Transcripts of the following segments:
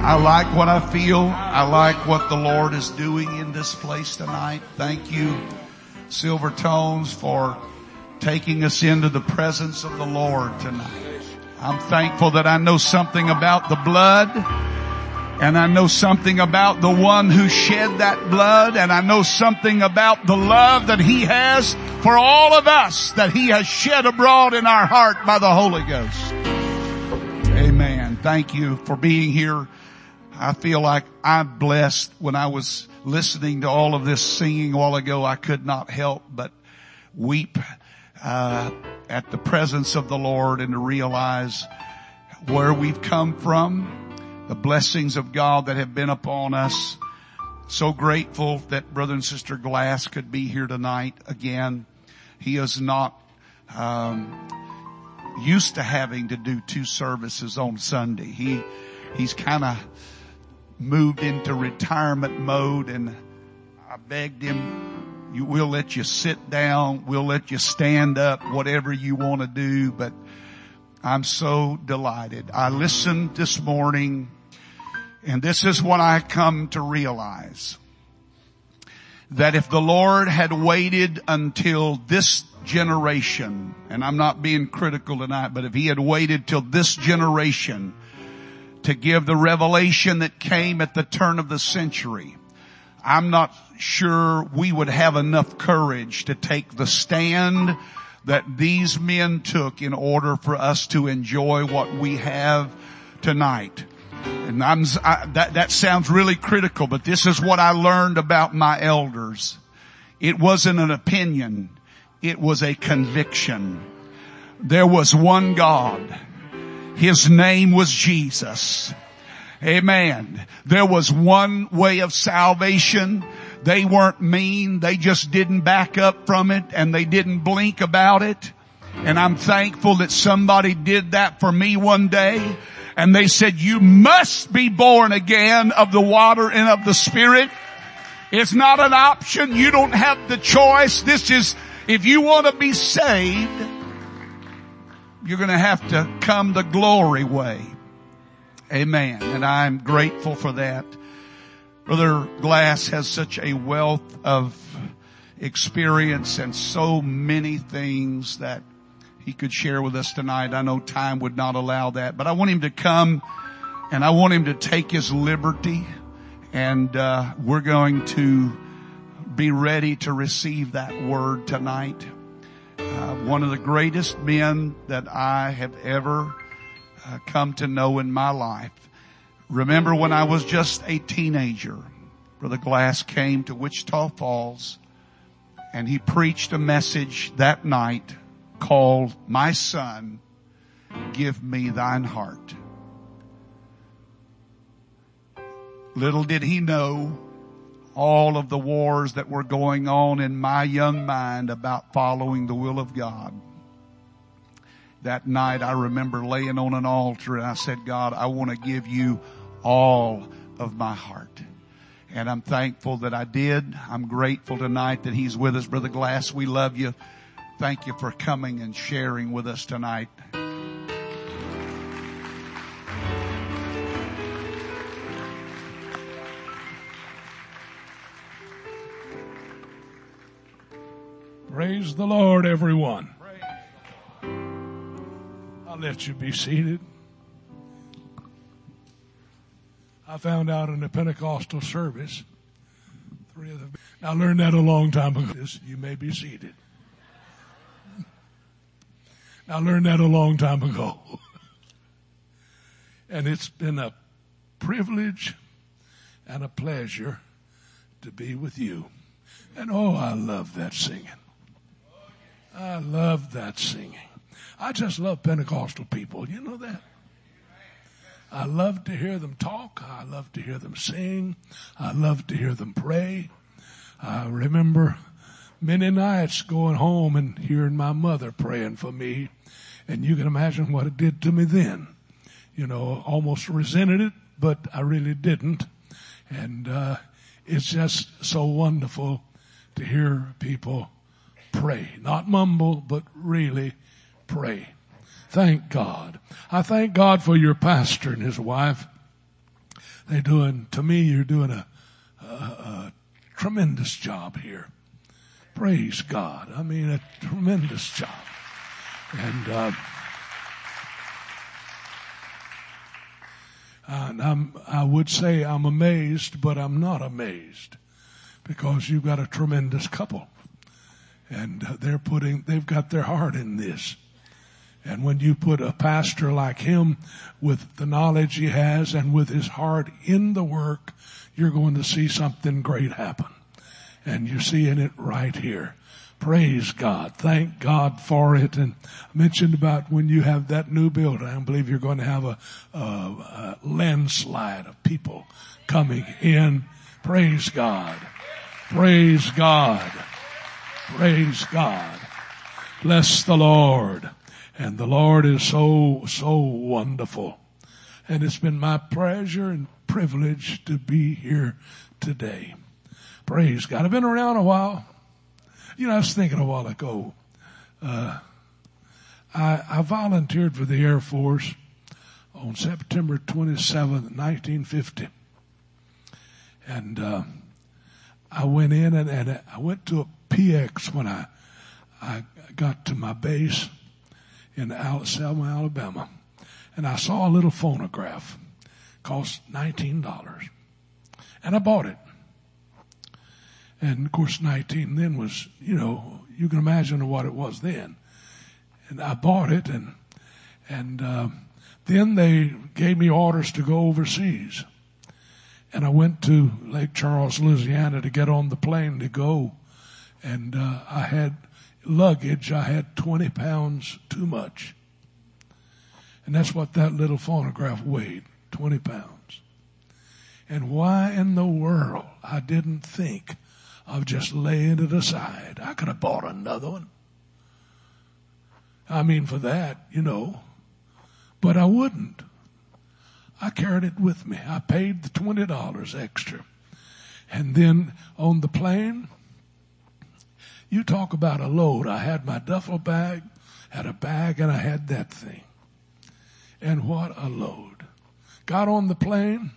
I like what I feel. I like what the Lord is doing in this place tonight. Thank you, Silver Tones, for taking us into the presence of the Lord tonight. I'm thankful that I know something about the blood and I know something about the one who shed that blood and I know something about the love that he has for all of us that he has shed abroad in our heart by the Holy Ghost. Amen. Thank you for being here. I feel like I'm blessed when I was listening to all of this singing a while ago. I could not help but weep uh, at the presence of the Lord and to realize where we've come from the blessings of God that have been upon us. So grateful that brother and sister Glass could be here tonight again. He is not, um, used to having to do two services on Sunday. He, he's kind of moved into retirement mode and I begged him, you, we'll let you sit down. We'll let you stand up, whatever you want to do, but I'm so delighted. I listened this morning and this is what I come to realize. That if the Lord had waited until this generation, and I'm not being critical tonight, but if He had waited till this generation to give the revelation that came at the turn of the century, I'm not sure we would have enough courage to take the stand that these men took in order for us to enjoy what we have tonight. And I'm, I, that, that sounds really critical, but this is what I learned about my elders. It wasn't an opinion. It was a conviction. There was one God. His name was Jesus. Amen. There was one way of salvation. They weren't mean. They just didn't back up from it and they didn't blink about it. And I'm thankful that somebody did that for me one day and they said, you must be born again of the water and of the spirit. It's not an option. You don't have the choice. This is, if you want to be saved, you're going to have to come the glory way. Amen. And I'm grateful for that. Brother Glass has such a wealth of experience and so many things that he could share with us tonight. I know time would not allow that, but I want him to come and I want him to take his liberty and uh, we're going to be ready to receive that word tonight. Uh, one of the greatest men that I have ever uh, come to know in my life. Remember when I was just a teenager, Brother Glass came to Wichita Falls and he preached a message that night called, My son, give me thine heart. Little did he know all of the wars that were going on in my young mind about following the will of God. That night I remember laying on an altar and I said, God, I want to give you all of my heart. And I'm thankful that I did. I'm grateful tonight that he's with us. Brother Glass, we love you. Thank you for coming and sharing with us tonight. Praise the Lord, everyone. I'll let you be seated. I found out in the Pentecostal service, three of them. I learned that a long time ago. You may be seated. I learned that a long time ago. and it's been a privilege and a pleasure to be with you. And oh, I love that singing. I love that singing. I just love Pentecostal people. You know that? I love to hear them talk. I love to hear them sing. I love to hear them pray. I remember many nights going home and hearing my mother praying for me and you can imagine what it did to me then. You know, almost resented it, but I really didn't. And, uh, it's just so wonderful to hear people pray. Not mumble, but really pray. Thank God. I thank God for your pastor and his wife. They're doing, to me, you're doing a, a, a tremendous job here. Praise God. I mean, a tremendous job. And, uh, and I'm, I would say I'm amazed, but I'm not amazed because you've got a tremendous couple and they're putting, they've got their heart in this. And when you put a pastor like him with the knowledge he has and with his heart in the work, you're going to see something great happen. And you're seeing it right here. Praise God. Thank God for it. And I mentioned about when you have that new building, I believe you're going to have a, a, a landslide of people coming in. Praise God. Praise God. Praise God. Bless the Lord. And the Lord is so, so wonderful. And it's been my pleasure and privilege to be here today. Praise God. I've been around a while. You know, I was thinking a while ago, uh, I, I volunteered for the Air Force on September 27th, 1950. And, uh, I went in and, and I went to a PX when I, I got to my base in Selma, Alabama. And I saw a little phonograph. Cost $19. And I bought it. And of course 19 then was, you know, you can imagine what it was then. And I bought it and, and, uh, then they gave me orders to go overseas. And I went to Lake Charles, Louisiana to get on the plane to go. And, uh, I had luggage. I had 20 pounds too much. And that's what that little phonograph weighed. 20 pounds. And why in the world I didn't think of just laying it aside. I could have bought another one. I mean, for that, you know, but I wouldn't. I carried it with me. I paid the $20 extra. And then on the plane, you talk about a load. I had my duffel bag, had a bag, and I had that thing. And what a load. Got on the plane,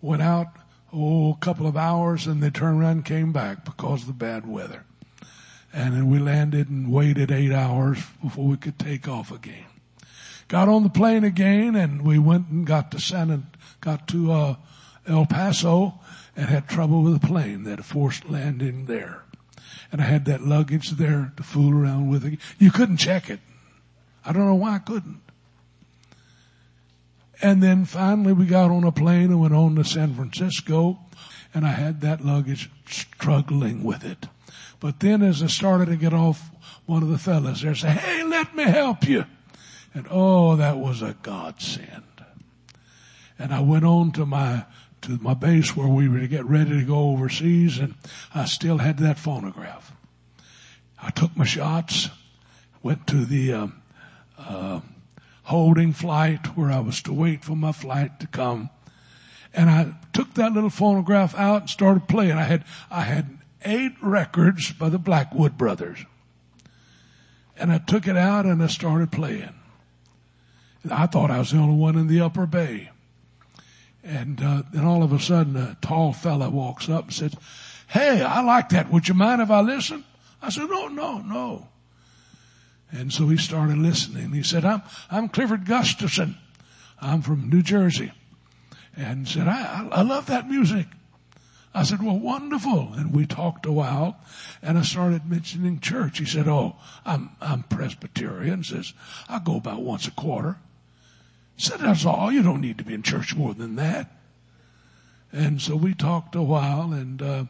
went out, oh, a couple of hours, and they turned around and came back because of the bad weather. And then we landed and waited eight hours before we could take off again. Got on the plane again, and we went and got to San, got to uh, El Paso, and had trouble with the plane. Had forced landing there and I had that luggage there to fool around with. You couldn't check it. I don't know why I couldn't. And then finally we got on a plane and went on to San Francisco and I had that luggage struggling with it. But then as I started to get off, one of the fellas there said, hey, let me help you. And oh, that was a godsend. And I went on to my to my base where we were to get ready to go overseas and I still had that phonograph. I took my shots, went to the uh, uh, holding flight where I was to wait for my flight to come. And I took that little phonograph out and started playing. I had, I had eight records by the Blackwood brothers. And I took it out and I started playing. I thought I was the only one in the upper bay. And uh, then all of a sudden, a tall fella walks up and says, "Hey, I like that. Would you mind if I listen?" I said, "No, no, no." And so he started listening. He said, "I'm I'm Clifford Gustafson. I'm from New Jersey," and said, "I I love that music." I said, well, wonderful. And we talked a while and I started mentioning church. He said, oh, I'm, I'm Presbyterian. Says, I go about once a quarter said, that's all. You don't need to be in church more than that. And so we talked a while and, uh,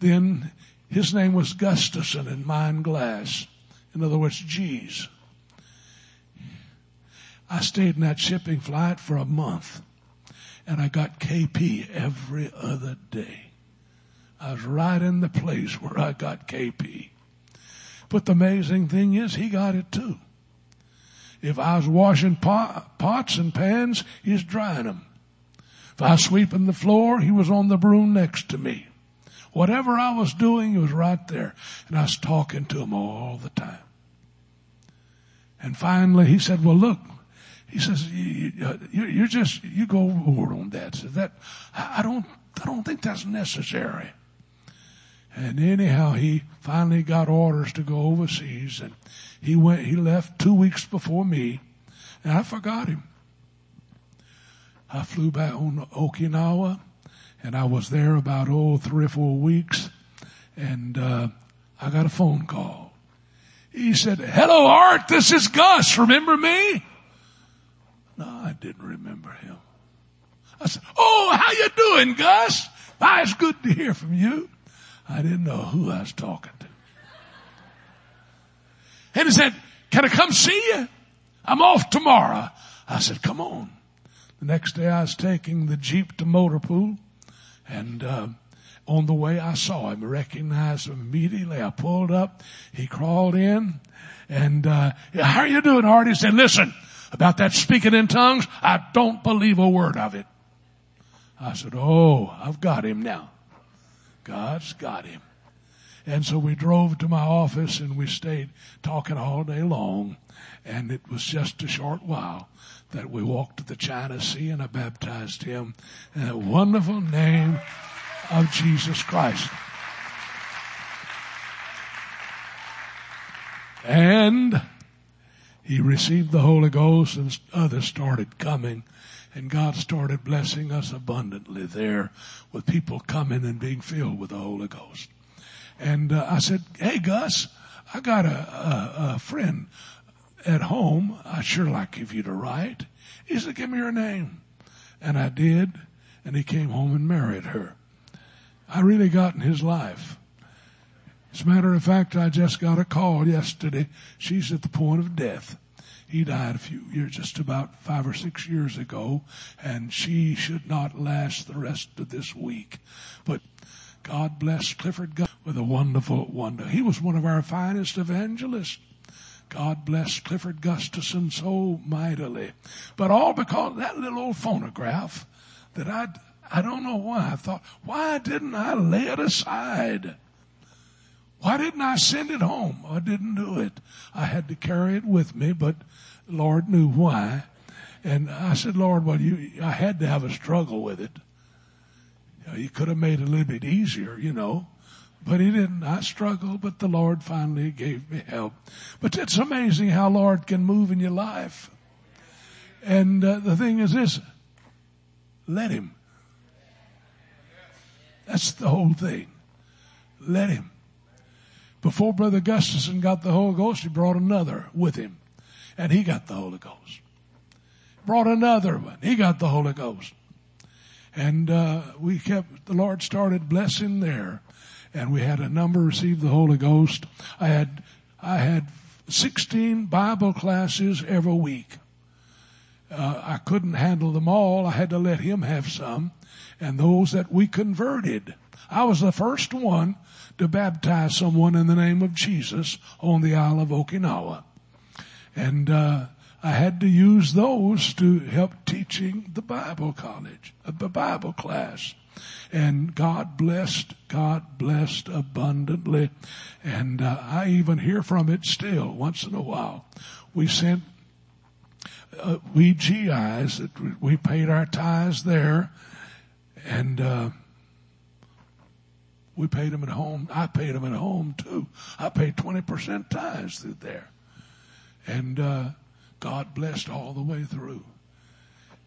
then his name was Gustafson and mine Glass. In other words, G's. I stayed in that shipping flight for a month and I got KP every other day. I was right in the place where I got KP. But the amazing thing is he got it too. If I was washing pot, pots and pans, he's drying them. If I was sweeping the floor, he was on the broom next to me. Whatever I was doing, he was right there. And I was talking to him all the time. And finally he said, well look, he says, you, you, uh, you're just, you go overboard on that. So that, I don't, I don't think that's necessary. And anyhow, he finally got orders to go overseas and he went, he left two weeks before me and I forgot him. I flew back on Okinawa and I was there about, oh, three or four weeks and, uh, I got a phone call. He said, hello Art, this is Gus, remember me? No, I didn't remember him. I said, oh, how you doing, Gus? Ah, it's good to hear from you. I didn't know who I was talking to. And he said, can I come see you? I'm off tomorrow. I said, come on. The next day I was taking the Jeep to Motor Pool and, uh, on the way I saw him, recognized him immediately. I pulled up. He crawled in and, uh, how are you doing, Artie? He said, listen, about that speaking in tongues, I don't believe a word of it. I said, oh, I've got him now. God's got him. And so we drove to my office and we stayed talking all day long. And it was just a short while that we walked to the China Sea and I baptized him in the wonderful name of Jesus Christ. And he received the Holy Ghost and others started coming and God started blessing us abundantly there with people coming and being filled with the Holy Ghost. And uh, I said, hey Gus, I got a, a, a friend at home. I'd sure like if you to write. He said, give me your name. And I did. And he came home and married her. I really got in his life. As a matter of fact, I just got a call yesterday. She's at the point of death. He died a few years, just about five or six years ago, and she should not last the rest of this week. But God bless Clifford Gus with a wonderful wonder. He was one of our finest evangelists. God bless Clifford Gustafson so mightily. But all because that little old phonograph that I, I don't know why I thought, why didn't I lay it aside? Why didn't I send it home? I didn't do it. I had to carry it with me, but Lord knew why. And I said, Lord, well, you, I had to have a struggle with it. You, know, you could have made it a little bit easier, you know, but he didn't. I struggled, but the Lord finally gave me help. But it's amazing how Lord can move in your life. And uh, the thing is this, let him. That's the whole thing. Let him. Before Brother Gustafson got the Holy Ghost, he brought another with him. And he got the Holy Ghost. Brought another one. He got the Holy Ghost. And uh, we kept, the Lord started blessing there. And we had a number receive the Holy Ghost. I had, I had 16 Bible classes every week. Uh, I couldn't handle them all. I had to let him have some. And those that we converted. I was the first one to baptize someone in the name of Jesus on the Isle of Okinawa. And, uh, I had to use those to help teaching the Bible college, uh, the Bible class. And God blessed, God blessed abundantly. And uh, I even hear from it still once in a while. We sent, uh, we GIs, we paid our tithes there and, uh, we paid them at home. I paid them at home too. I paid 20% tithes through there. And, uh, God blessed all the way through.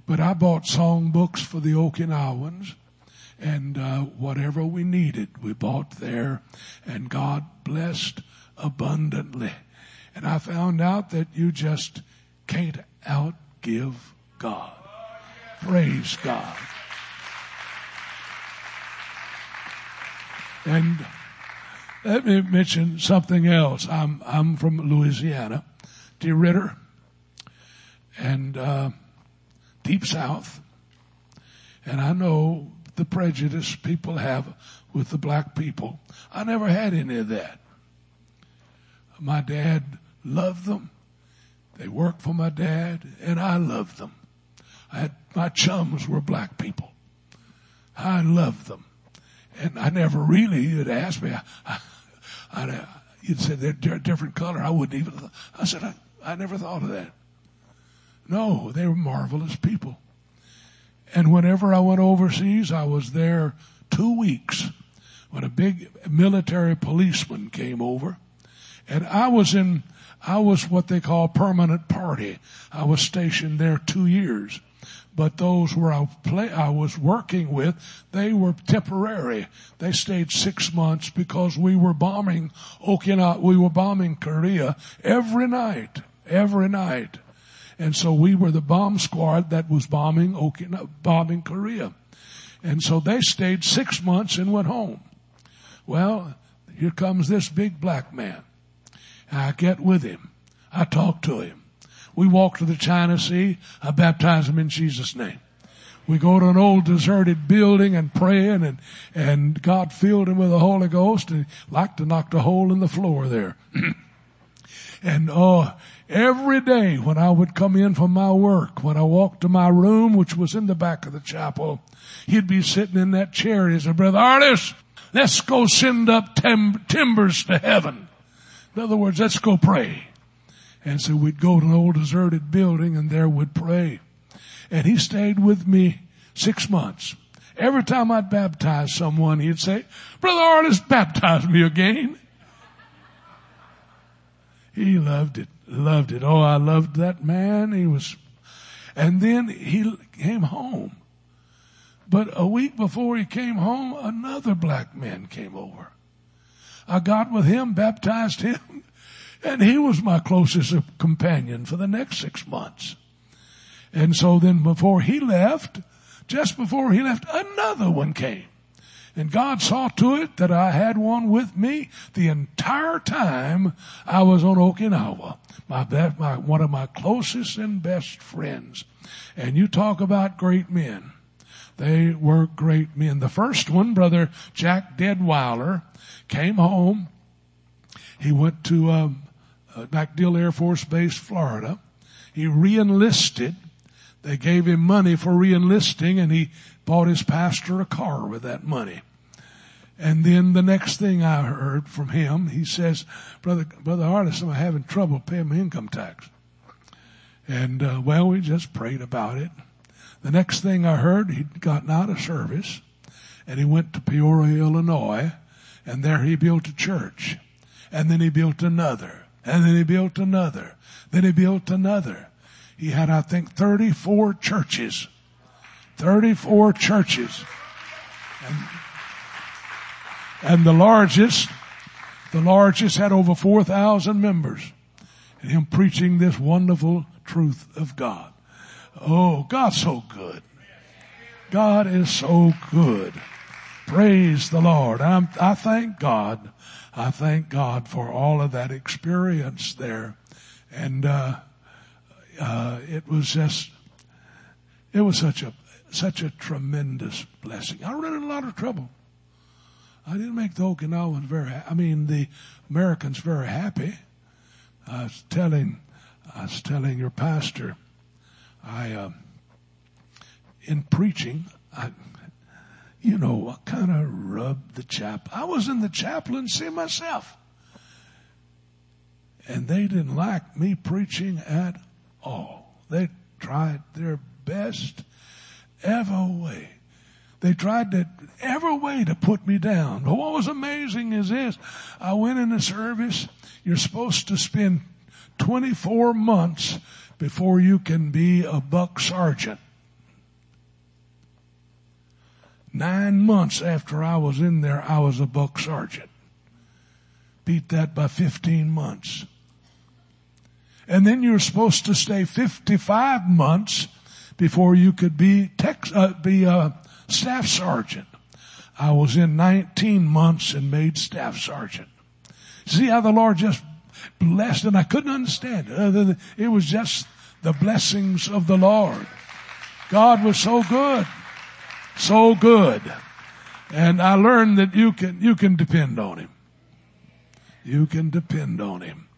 But I bought song books for the Okinawans and, uh, whatever we needed, we bought there and God blessed abundantly. And I found out that you just can't outgive God. Praise God. And let me mention something else. I'm, I'm from Louisiana, DeRidder, and, uh, deep south. And I know the prejudice people have with the black people. I never had any of that. My dad loved them. They worked for my dad and I loved them. I had, my chums were black people. I loved them. And I never really, you'd ask me, I, I, I, you'd say they're a different color. I wouldn't even, I said, I, I never thought of that. No, they were marvelous people. And whenever I went overseas, I was there two weeks when a big military policeman came over and I was in, I was what they call permanent party. I was stationed there two years. But those where I play, I was working with, they were temporary. They stayed six months because we were bombing Okinawa, we were bombing Korea every night, every night. And so we were the bomb squad that was bombing Okinawa, bombing Korea. And so they stayed six months and went home. Well, here comes this big black man. I get with him. I talk to him. We walk to the China Sea. I baptize him in Jesus' name. We go to an old deserted building and praying and, and God filled him with the Holy Ghost and like to knock a hole in the floor there. and, oh, every day when I would come in from my work, when I walked to my room, which was in the back of the chapel, he'd be sitting in that chair. He said, Brother Artis, let's go send up tim- timbers to heaven. In other words, let's go pray. And so we'd go to an old deserted building and there would pray. And he stayed with me six months. Every time I'd baptize someone, he'd say, Brother Artis, baptize me again. He loved it, loved it. Oh, I loved that man. He was, and then he came home. But a week before he came home, another black man came over. I got with him, baptized him, and he was my closest companion for the next six months. And so then before he left, just before he left, another one came. And God saw to it that I had one with me the entire time I was on Okinawa. My, best, my, one of my closest and best friends. And you talk about great men. They were great men. The first one, brother Jack Deadweiler, came home. He went to um, MacDill Air Force Base, Florida. He reenlisted. They gave him money for reenlisting and he bought his pastor a car with that money. And then the next thing I heard from him, he says, brother, brother Artis, I'm having trouble paying my income tax. And, uh, well, we just prayed about it. The next thing I heard, he'd gotten out of service and he went to Peoria, Illinois and there he built a church. And then he built another. And then he built another. Then he built another. He had, I think, 34 churches. 34 churches. And, and the largest, the largest had over 4,000 members. And him preaching this wonderful truth of God. Oh, God's so good. God is so good. Praise the Lord. I'm, I thank God. I thank God for all of that experience there. And, uh, uh, it was just, it was such a, such a tremendous blessing. I ran in a lot of trouble. I didn't make the Okinawans very, I mean, the Americans very happy. I was telling, I was telling your pastor, I, uh, in preaching, I, you know, I kind of rubbed the chap. I was in the chaplaincy myself. And they didn't like me preaching at all. They tried their best every way. They tried to every way to put me down. But what was amazing is this. I went in the service. You're supposed to spend 24 months before you can be a buck sergeant. Nine months after I was in there, I was a buck sergeant. Beat that by 15 months. And then you're supposed to stay 55 months before you could be tech, uh, be a staff sergeant. I was in 19 months and made staff sergeant. See how the Lord just blessed and I couldn't understand it. It was just the blessings of the Lord. God was so good so good. And I learned that you can, you can depend on him. You can depend on him.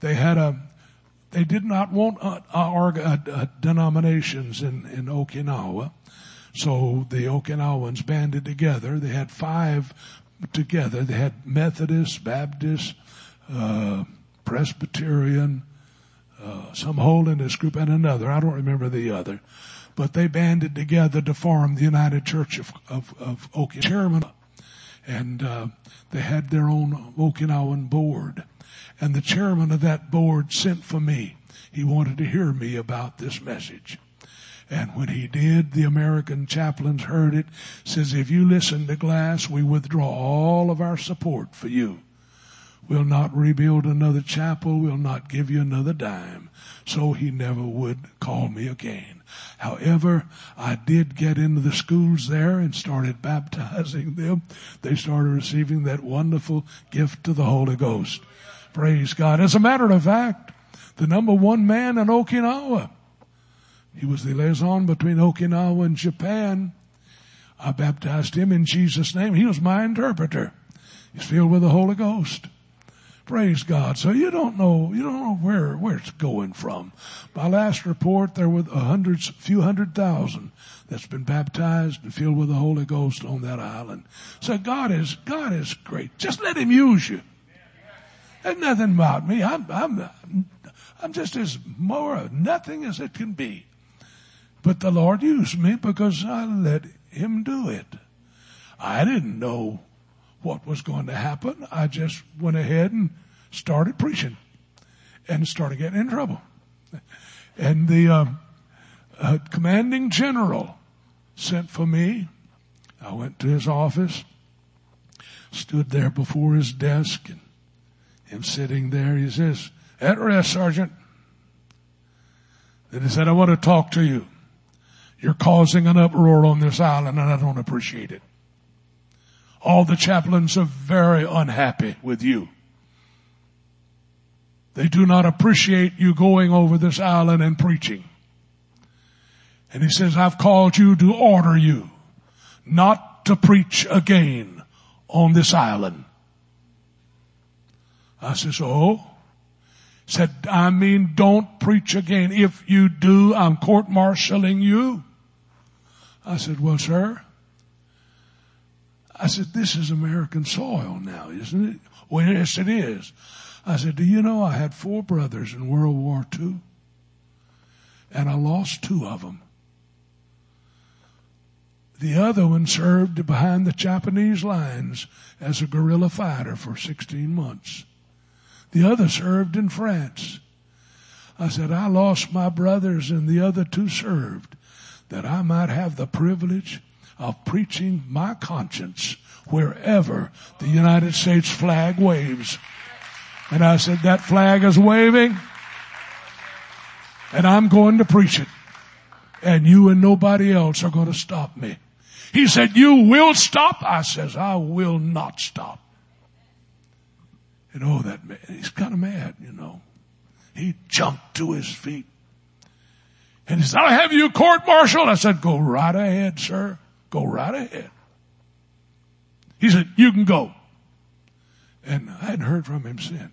They had a, they did not want uh, uh, uh, denominations in, in Okinawa. So the Okinawans banded together. They had five together. They had Methodist, Baptist, uh, Presbyterian, uh, some holiness group and another. I don't remember the other, but they banded together to form the United Church of of, of Okinawa. Chairman, and uh, they had their own Okinawan board, and the chairman of that board sent for me. He wanted to hear me about this message. And when he did, the American chaplains heard it, says, if you listen to Glass, we withdraw all of our support for you. We'll not rebuild another chapel. We'll not give you another dime. So he never would call me again. However, I did get into the schools there and started baptizing them. They started receiving that wonderful gift of the Holy Ghost. Praise God. As a matter of fact, the number one man in Okinawa, he was the liaison between Okinawa and Japan. I baptized him in Jesus' name. He was my interpreter. He's filled with the Holy Ghost. Praise God. So you don't know, you don't know where, where it's going from. My last report, there were a hundred, few hundred thousand that's been baptized and filled with the Holy Ghost on that island. So God is, God is great. Just let Him use you. There's nothing about me. I'm, I'm, I'm just as more of nothing as it can be. But the Lord used me because I let Him do it. I didn't know what was going to happen. I just went ahead and started preaching and started getting in trouble. And the uh, uh, commanding general sent for me. I went to his office, stood there before his desk, and him sitting there. He says, "At rest, Sergeant." Then he said, "I want to talk to you. You're causing an uproar on this island, and I don't appreciate it." All the chaplains are very unhappy with you. They do not appreciate you going over this island and preaching. And he says, I've called you to order you not to preach again on this island. I says, oh, said, I mean, don't preach again. If you do, I'm court martialing you. I said, well, sir, I said, this is American soil now, isn't it? Well, yes, it is. I said, do you know I had four brothers in World War II? And I lost two of them. The other one served behind the Japanese lines as a guerrilla fighter for 16 months. The other served in France. I said, I lost my brothers and the other two served that I might have the privilege of preaching my conscience wherever the United States flag waves. And I said, that flag is waving and I'm going to preach it. And you and nobody else are going to stop me. He said, you will stop. I says, I will not stop. And oh, that man, he's kind of mad, you know. He jumped to his feet. And he said, I'll have you court martialed. I said, go right ahead, sir. Go right ahead. He said, you can go. And I hadn't heard from him since.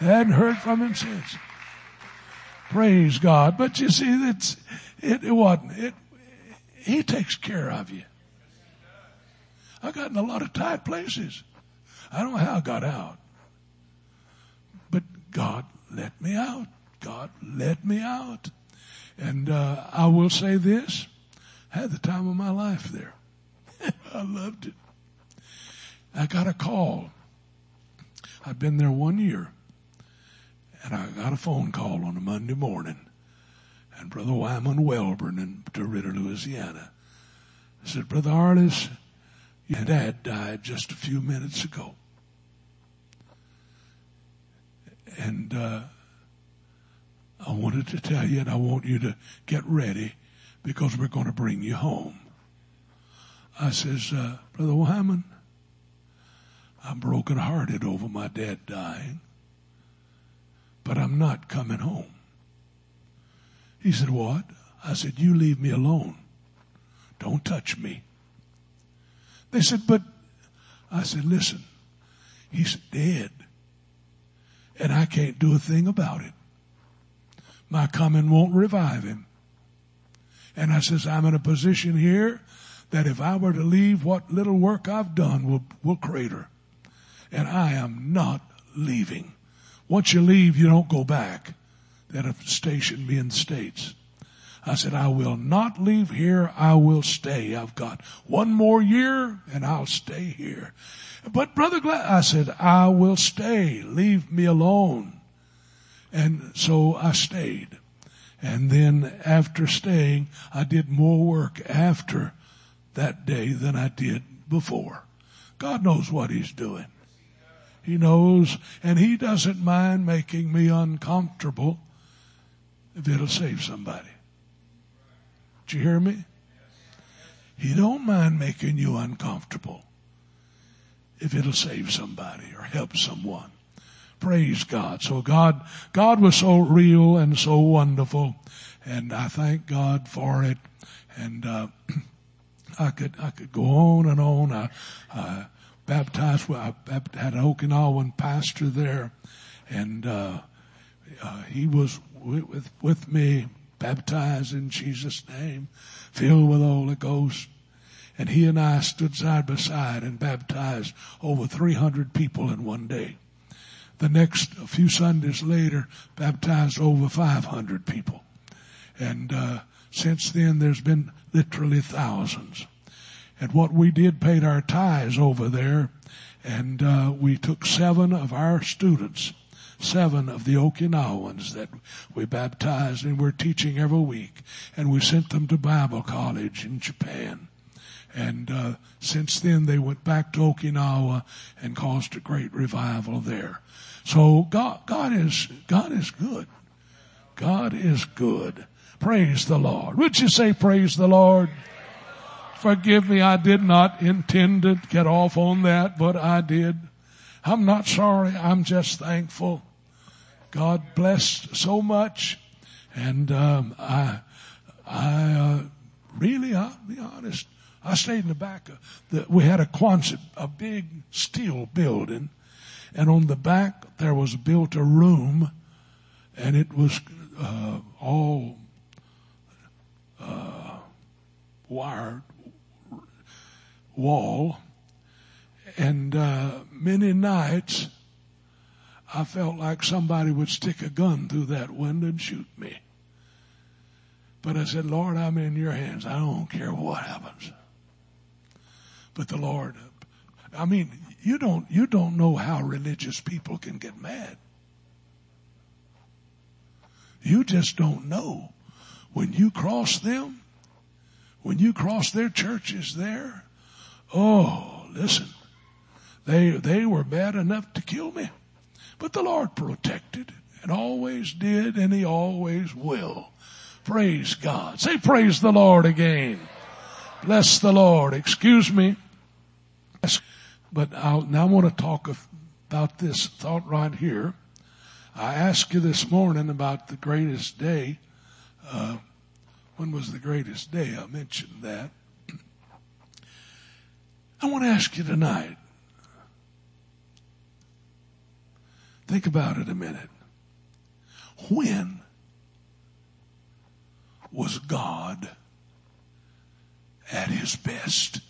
I hadn't heard from him since. Praise God. But you see, it's, it, it wasn't, it, he takes care of you. I got in a lot of tight places. I don't know how I got out. But God let me out. God let me out. And uh, I will say this, had the time of my life there. I loved it. I got a call. I'd been there one year and I got a phone call on a Monday morning and Brother Wyman Welburn in DeRidder, Louisiana said, Brother Arliss, your dad died just a few minutes ago. And, uh, I wanted to tell you and I want you to get ready because we're going to bring you home. I says, uh, Brother Wyman, I'm broken hearted over my dad dying, but I'm not coming home. He said, what? I said, you leave me alone. Don't touch me. They said, but I said, listen, he's dead and I can't do a thing about it my coming won't revive him. And I says, I'm in a position here that if I were to leave what little work I've done will, will crater. And I am not leaving once you leave, you don't go back. That a station the States. I said, I will not leave here. I will stay. I've got one more year and I'll stay here. But brother Glad, I said, I will stay. Leave me alone. And so I stayed. And then after staying, I did more work after that day than I did before. God knows what He's doing. He knows, and He doesn't mind making me uncomfortable if it'll save somebody. Did you hear me? He don't mind making you uncomfortable if it'll save somebody or help someone. Praise God. So God, God was so real and so wonderful and I thank God for it. And, uh, I could, I could go on and on. I, I baptized, I had an Okinawan pastor there and, uh, uh, he was with, with, with me, baptized in Jesus' name, filled with the Holy Ghost. And he and I stood side by side and baptized over 300 people in one day. The next, a few Sundays later, baptized over 500 people. And, uh, since then there's been literally thousands. And what we did paid our tithes over there and, uh, we took seven of our students, seven of the Okinawans that we baptized and we're teaching every week and we sent them to Bible college in Japan. And uh, since then, they went back to Okinawa and caused a great revival there. So God, God is, God is good. God is good. Praise the Lord. Would you say praise the Lord? Forgive me, I did not intend to get off on that, but I did. I'm not sorry. I'm just thankful. God blessed so much. And, um, I, I, uh, really, I'll be honest. I stayed in the back of the, we had a Quonset, a big steel building and on the back there was built a room and it was uh, all uh, wired wall and uh, many nights I felt like somebody would stick a gun through that window and shoot me. But I said, Lord, I'm in your hands. I don't care what happens. But the Lord, I mean, you don't, you don't know how religious people can get mad. You just don't know. When you cross them, when you cross their churches there, oh, listen, they, they were bad enough to kill me. But the Lord protected and always did and He always will. Praise God. Say praise the Lord again. Bless the Lord. Excuse me. But I'll, now I want to talk about this thought right here. I asked you this morning about the greatest day. Uh, when was the greatest day? I mentioned that. I want to ask you tonight. Think about it a minute. When was God at his best?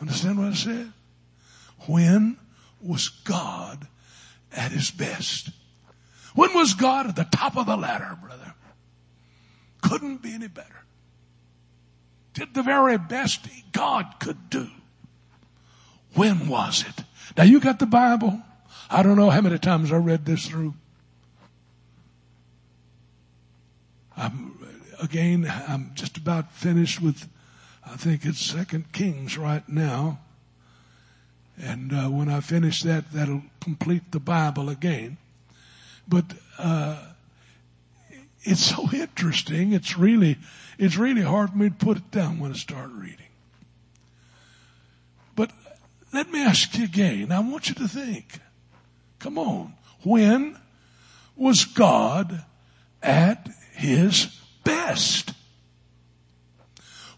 Understand what I said? When was God at his best? When was God at the top of the ladder, brother? Couldn't be any better. Did the very best God could do. When was it? Now you got the Bible. I don't know how many times I read this through. I'm, again, I'm just about finished with I think it's Second Kings right now. And uh, when I finish that, that'll complete the Bible again. But uh, it's so interesting. It's really, it's really hard for me to put it down when I start reading. But let me ask you again. I want you to think. Come on. When was God at His best?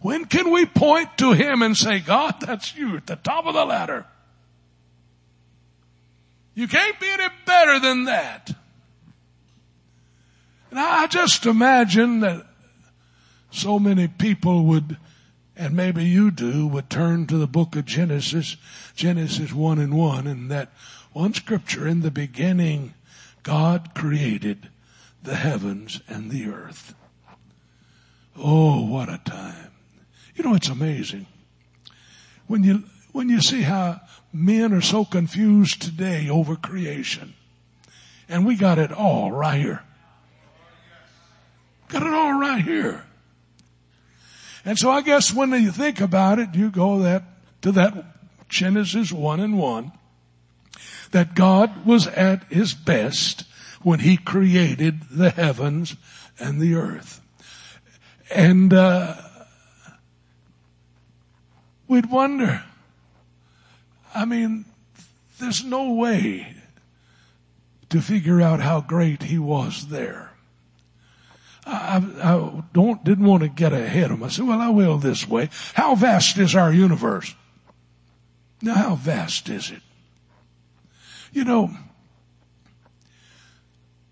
When can we point to Him and say, God, that's you at the top of the ladder? You can't be any better than that. And I just imagine that so many people would and maybe you do, would turn to the book of Genesis, Genesis 1 and 1, and that one scripture, in the beginning, God created the heavens and the earth. Oh, what a time. You know, it's amazing. When you, when you see how men are so confused today over creation. And we got it all right here. Got it all right here. And so I guess when you think about it, you go that, to that Genesis 1 and 1, that God was at his best when he created the heavens and the earth. And, uh, we'd wonder, I mean, there's no way to figure out how great he was there. I, I, don't, didn't want to get ahead of myself. Well, I will this way. How vast is our universe? Now, how vast is it? You know,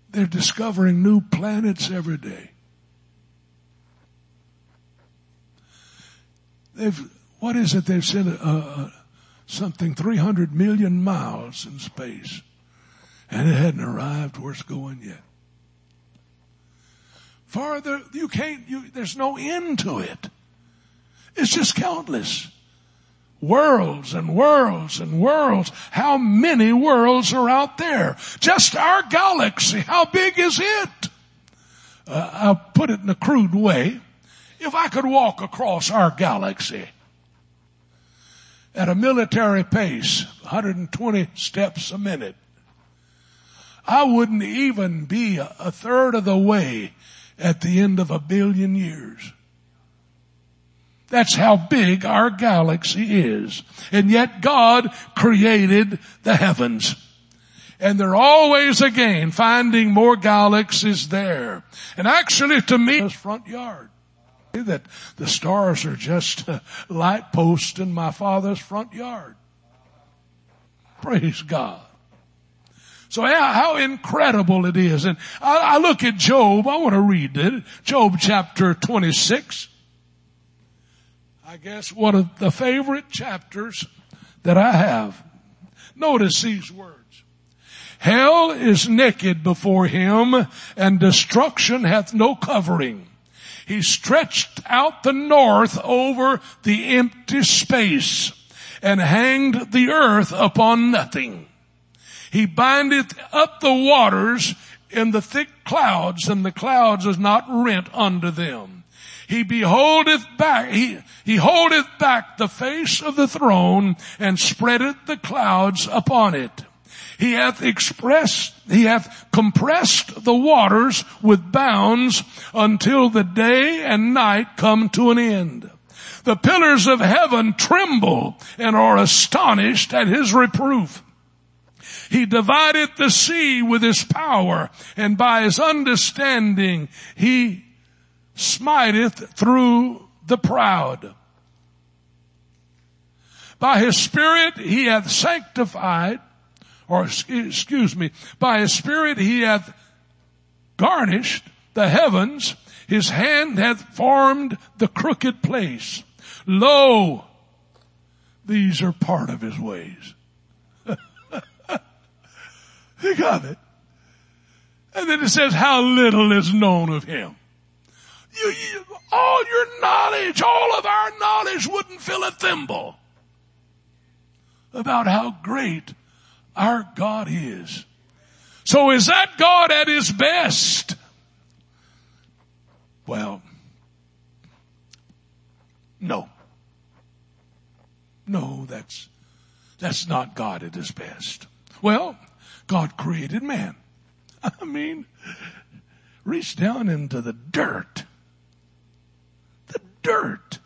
they're discovering new planets every day. They've, what is it? They've sent a, a, something 300 million miles in space and it hadn't arrived where it's going yet. Farther, you can't, you, there's no end to it. It's just countless. Worlds and worlds and worlds. How many worlds are out there? Just our galaxy. How big is it? Uh, I'll put it in a crude way. If I could walk across our galaxy, at a military pace, 120 steps a minute. I wouldn't even be a third of the way at the end of a billion years. That's how big our galaxy is. And yet God created the heavens. And they're always again finding more galaxies there. And actually to me, it's front yard that the stars are just light posts in my father's front yard. Praise God. So how, incredible it is. And I, I look at Job, I want to read it. Job chapter 26. I guess one of the favorite chapters that I have. Notice these words. Hell is naked before him and destruction hath no covering. He stretched out the north over the empty space and hanged the earth upon nothing. He bindeth up the waters in the thick clouds and the clouds is not rent under them. He beholdeth back, he, he holdeth back the face of the throne and spreadeth the clouds upon it. He hath expressed, he hath compressed the waters with bounds until the day and night come to an end. The pillars of heaven tremble and are astonished at his reproof. He divided the sea with his power and by his understanding he smiteth through the proud. By his spirit he hath sanctified or excuse me, by his spirit he hath garnished the heavens, his hand hath formed the crooked place. Lo, these are part of his ways. you got it. And then it says how little is known of him. You, you, all your knowledge, all of our knowledge wouldn't fill a thimble about how great our God is. So is that God at his best? Well, no. No, that's, that's not God at his best. Well, God created man. I mean, reach down into the dirt. The dirt.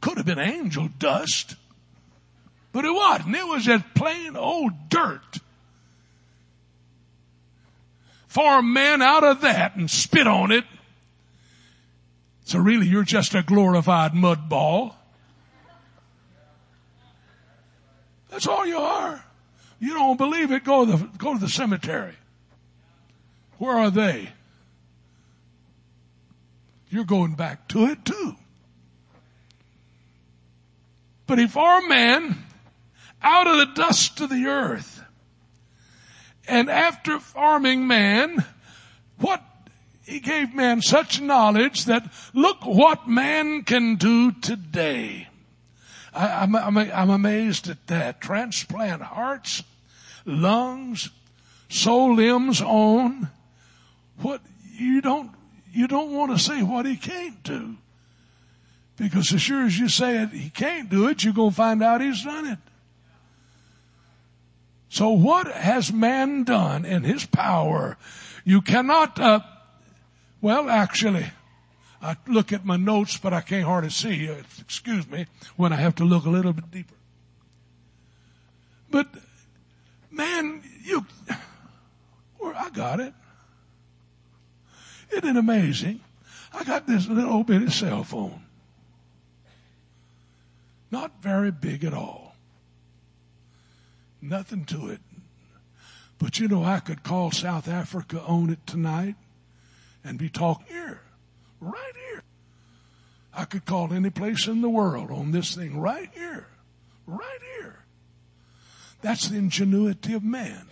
Could have been angel dust. But it wasn't. It was just plain old dirt. Form man out of that and spit on it. So really you're just a glorified mud ball. That's all you are. You don't believe it, go to the, go to the cemetery. Where are they? You're going back to it too. But if formed man out of the dust of the earth. And after forming man, what he gave man such knowledge that look what man can do today. I, am I'm, I'm, I'm amazed at that. Transplant hearts, lungs, soul limbs on. What you don't, you don't want to say what he can't do. Because as sure as you say it, he can't do it, you're going to find out he's done it. So what has man done in his power? You cannot, uh, well actually, I look at my notes, but I can't hardly see. Uh, excuse me when I have to look a little bit deeper. But man, you, I got it. Isn't it amazing? I got this little bitty cell phone. Not very big at all. Nothing to it. But you know, I could call South Africa on it tonight and be talking here, right here. I could call any place in the world on this thing right here, right here. That's the ingenuity of man.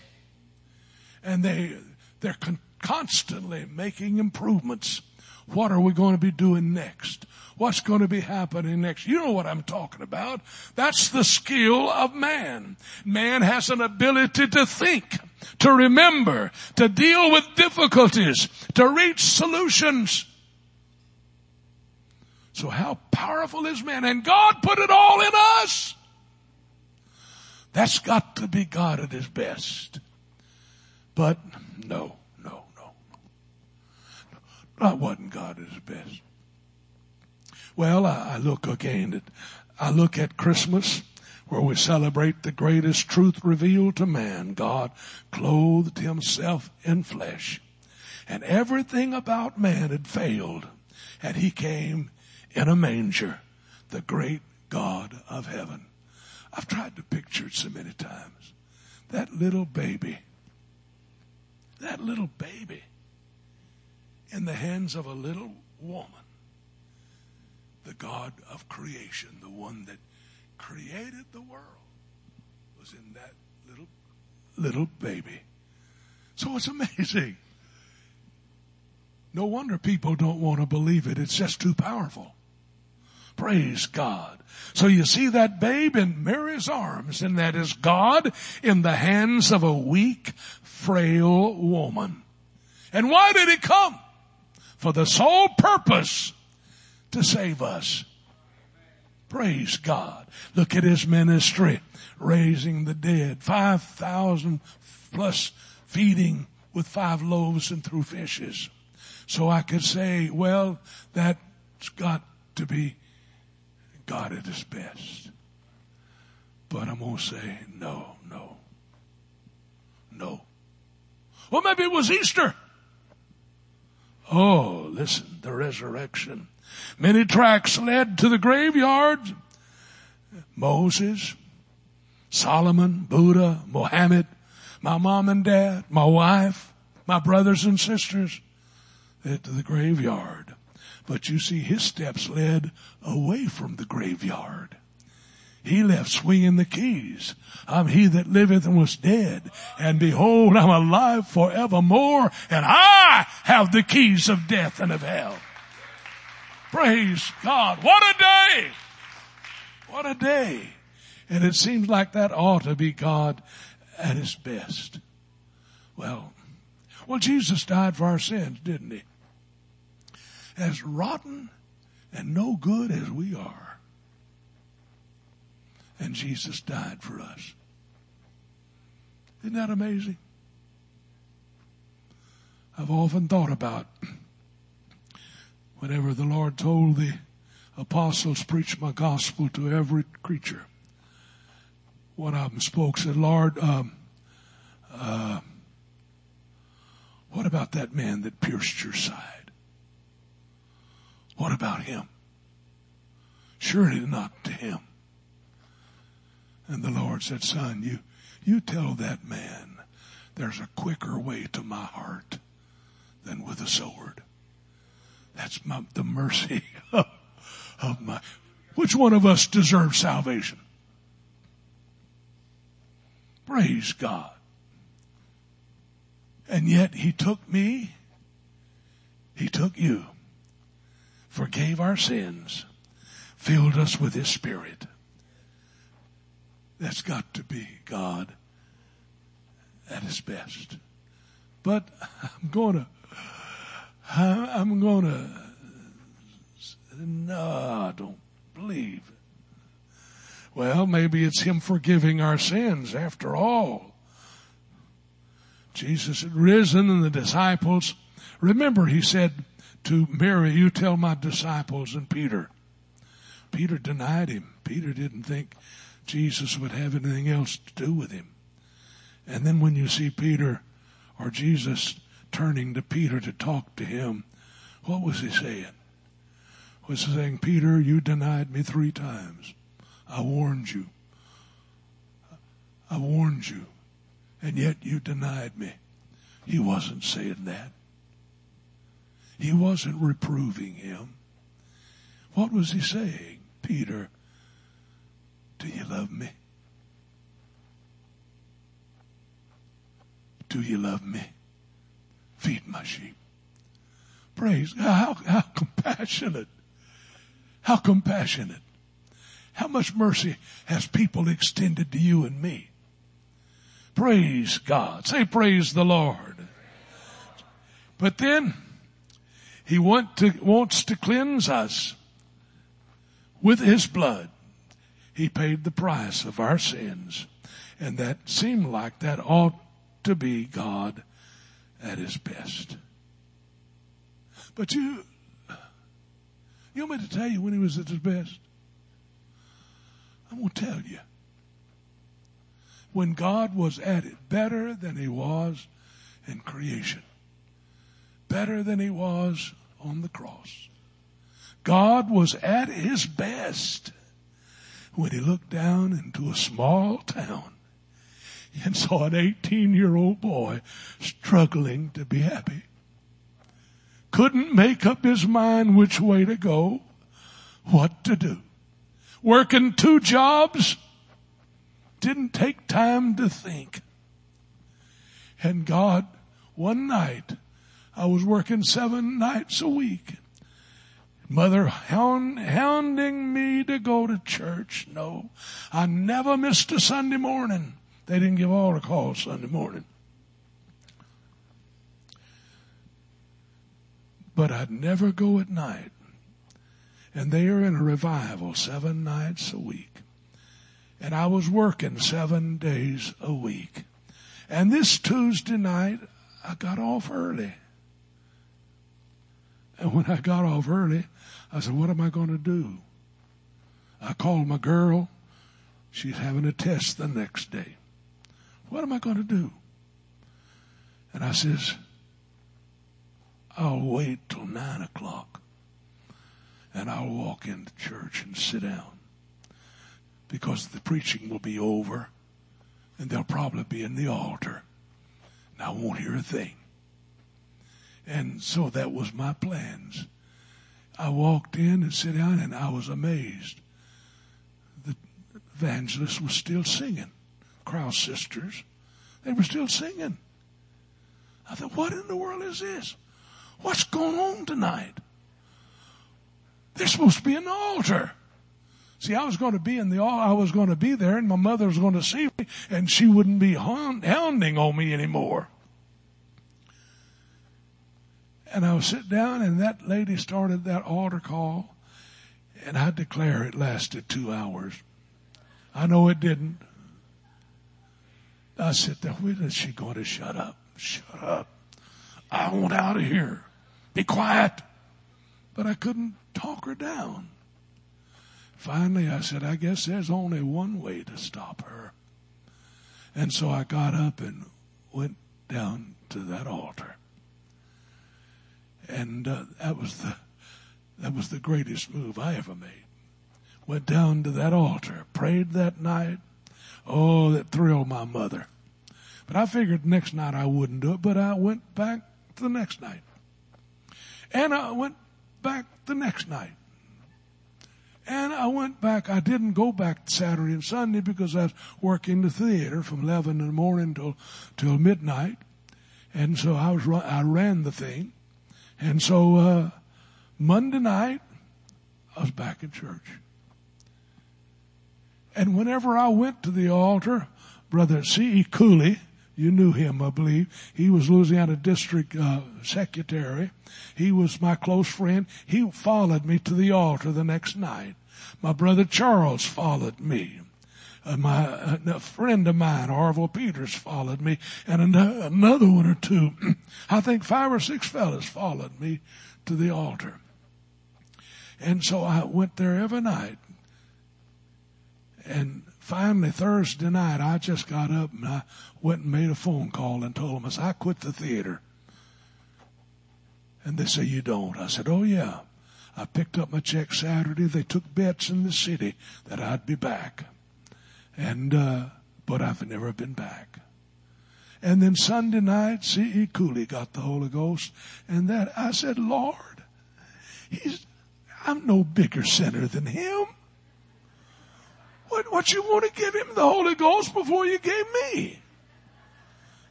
And they, they're con- constantly making improvements. What are we going to be doing next? What's going to be happening next? You know what I'm talking about. That's the skill of man. Man has an ability to think, to remember, to deal with difficulties, to reach solutions. So how powerful is man? And God put it all in us. That's got to be God at his best. But no. That wasn't God at his best. Well, I, I look again at, I look at Christmas where we celebrate the greatest truth revealed to man. God clothed himself in flesh and everything about man had failed and he came in a manger, the great God of heaven. I've tried to picture it so many times. That little baby, that little baby in the hands of a little woman the God of creation, the one that created the world, was in that little, little baby. So it's amazing. No wonder people don't want to believe it. It's just too powerful. Praise God. So you see that babe in Mary's arms and that is God in the hands of a weak, frail woman. And why did he come? For the sole purpose to save us. Praise God. Look at his ministry, raising the dead, 5,000 plus feeding with five loaves and through fishes. So I could say, well, that's got to be God at his best. But I'm going to say, no, no, no. Well, maybe it was Easter. Oh, listen, the resurrection Many tracks led to the graveyard. Moses, Solomon, Buddha, Mohammed, my mom and dad, my wife, my brothers and sisters led to the graveyard. But you see, his steps led away from the graveyard. He left swinging the keys. I'm he that liveth and was dead. And behold, I'm alive forevermore. And I have the keys of death and of hell. Praise God. What a day. What a day. And it seems like that ought to be God at his best. Well, well, Jesus died for our sins, didn't he? As rotten and no good as we are. And Jesus died for us. Isn't that amazing? I've often thought about whenever the Lord told the apostles, preach my gospel to every creature. One of them spoke, said, Lord, um, uh, what about that man that pierced your side? What about him? Surely not to him. And the Lord said, son, you, you tell that man there's a quicker way to my heart than with a sword. That's my, the mercy of, of my, Which one of us deserves salvation? Praise God. And yet he took me, he took you, forgave our sins, filled us with his spirit. That's got to be God at his best. But I'm gonna, I'm gonna, no, I don't believe. Well, maybe it's him forgiving our sins after all. Jesus had risen and the disciples, remember he said to Mary, you tell my disciples and Peter. Peter denied him. Peter didn't think Jesus would have anything else to do with him. And then when you see Peter or Jesus turning to Peter to talk to him, what was he saying? Was he saying, Peter, you denied me three times. I warned you. I warned you and yet you denied me. He wasn't saying that. He wasn't reproving him. What was he saying? Peter, do you love me? Do you love me? Feed my sheep. Praise How, how compassionate. How compassionate. How much mercy has people extended to you and me? Praise God. Say praise the Lord. But then he want to, wants to cleanse us with his blood. He paid the price of our sins. And that seemed like that ought to be God at his best. But you, you want me to tell you when he was at his best? I'm going to tell you when God was at it better than he was in creation, better than he was on the cross. God was at his best when he looked down into a small town and saw an 18 year old boy struggling to be happy. Couldn't make up his mind which way to go, what to do. Working two jobs, didn't take time to think. And God, one night, I was working seven nights a week. Mother hound, hounding me to go to church. No, I never missed a Sunday morning. They didn't give all the calls Sunday morning. But I'd never go at night. And they are in a revival seven nights a week and I was working seven days a week. And this Tuesday night, I got off early. And when I got off early, I said, what am I going to do? I called my girl. She's having a test the next day. What am I going to do? And I says, I'll wait till nine o'clock and I'll walk into church and sit down because the preaching will be over and they'll probably be in the altar. And I won't hear a thing. And so that was my plans. I walked in and sat down and I was amazed. The evangelist was still singing. Krause sisters. They were still singing. I thought, what in the world is this? What's going on tonight? There's supposed to be an altar. See, I was going to be in the, altar. I was going to be there and my mother was going to see me and she wouldn't be hounding on me anymore. And I would sit down and that lady started that altar call and I declare it lasted two hours. I know it didn't. I there, when is she going to shut up? Shut up. I want out of here. Be quiet. But I couldn't talk her down. Finally, I said, I guess there's only one way to stop her. And so I got up and went down to that altar. And uh, that was the that was the greatest move I ever made. Went down to that altar, prayed that night. Oh, that thrilled my mother. But I figured next night I wouldn't do it, but I went back the next night. And I went back the next night. And I went back. I didn't go back Saturday and Sunday because I was working the theater from 11 in the morning till, till midnight. And so I was, I ran the thing. And so, uh, Monday night, I was back in church. And whenever I went to the altar, Brother C.E. Cooley, you knew him, I believe. He was Louisiana District uh, Secretary. He was my close friend. He followed me to the altar the next night. My brother Charles followed me. Uh, my uh, a friend of mine, Orville Peters, followed me, and another one or two. I think five or six fellas followed me to the altar. And so I went there every night and finally Thursday night, I just got up and I went and made a phone call and told them, I said, I quit the theater. And they say, you don't. I said, oh yeah. I picked up my check Saturday. They took bets in the city that I'd be back. And, uh, but I've never been back. And then Sunday night, C.E. Cooley got the Holy Ghost. And that, I said, Lord, he's, I'm no bigger sinner than him. What, what you want to give him the Holy Ghost before you gave me?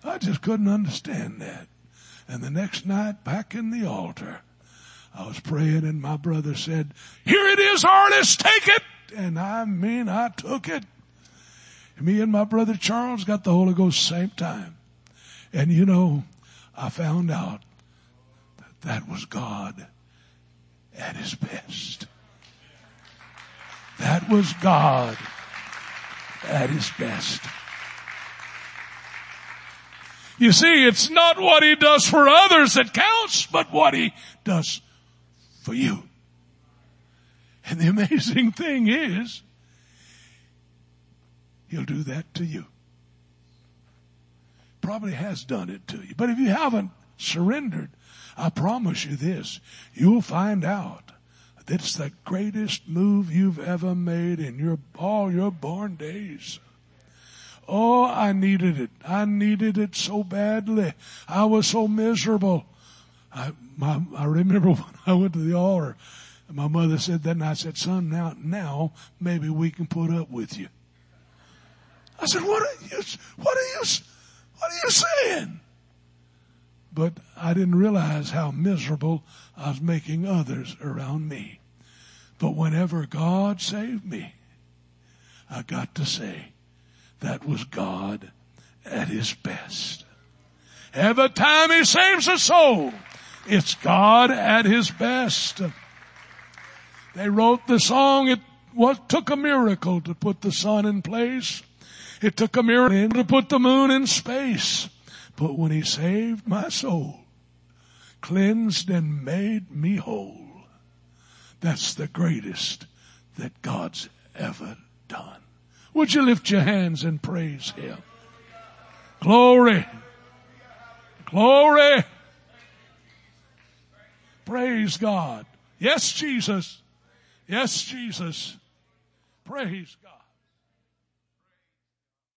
I just couldn't understand that. And the next night back in the altar, I was praying and my brother said, here it is, artist, take it. And I mean, I took it. Me and my brother Charles got the Holy Ghost same time. And you know, I found out that that was God at his best. That was God at his best. You see, it's not what he does for others that counts, but what he does for you. And the amazing thing is, he'll do that to you. Probably has done it to you. But if you haven't surrendered, I promise you this, you'll find out that it's the greatest move you've ever made in your, all your born days. Oh, I needed it. I needed it so badly. I was so miserable. I, my, I remember when I went to the altar, my mother said that and I said, son, now, now maybe we can put up with you. I said, what are you, what are you, what are you saying? But I didn't realize how miserable I was making others around me. But whenever God saved me, I got to say, that was God at his best. Every time he saves a soul, it's God at his best. They wrote the song, it took a miracle to put the sun in place. It took a miracle to put the moon in space. But when he saved my soul, cleansed and made me whole, that's the greatest that God's ever done. Would you lift your hands and praise Him? Glory. Glory. Praise God. Yes, Jesus. Yes, Jesus. Praise God.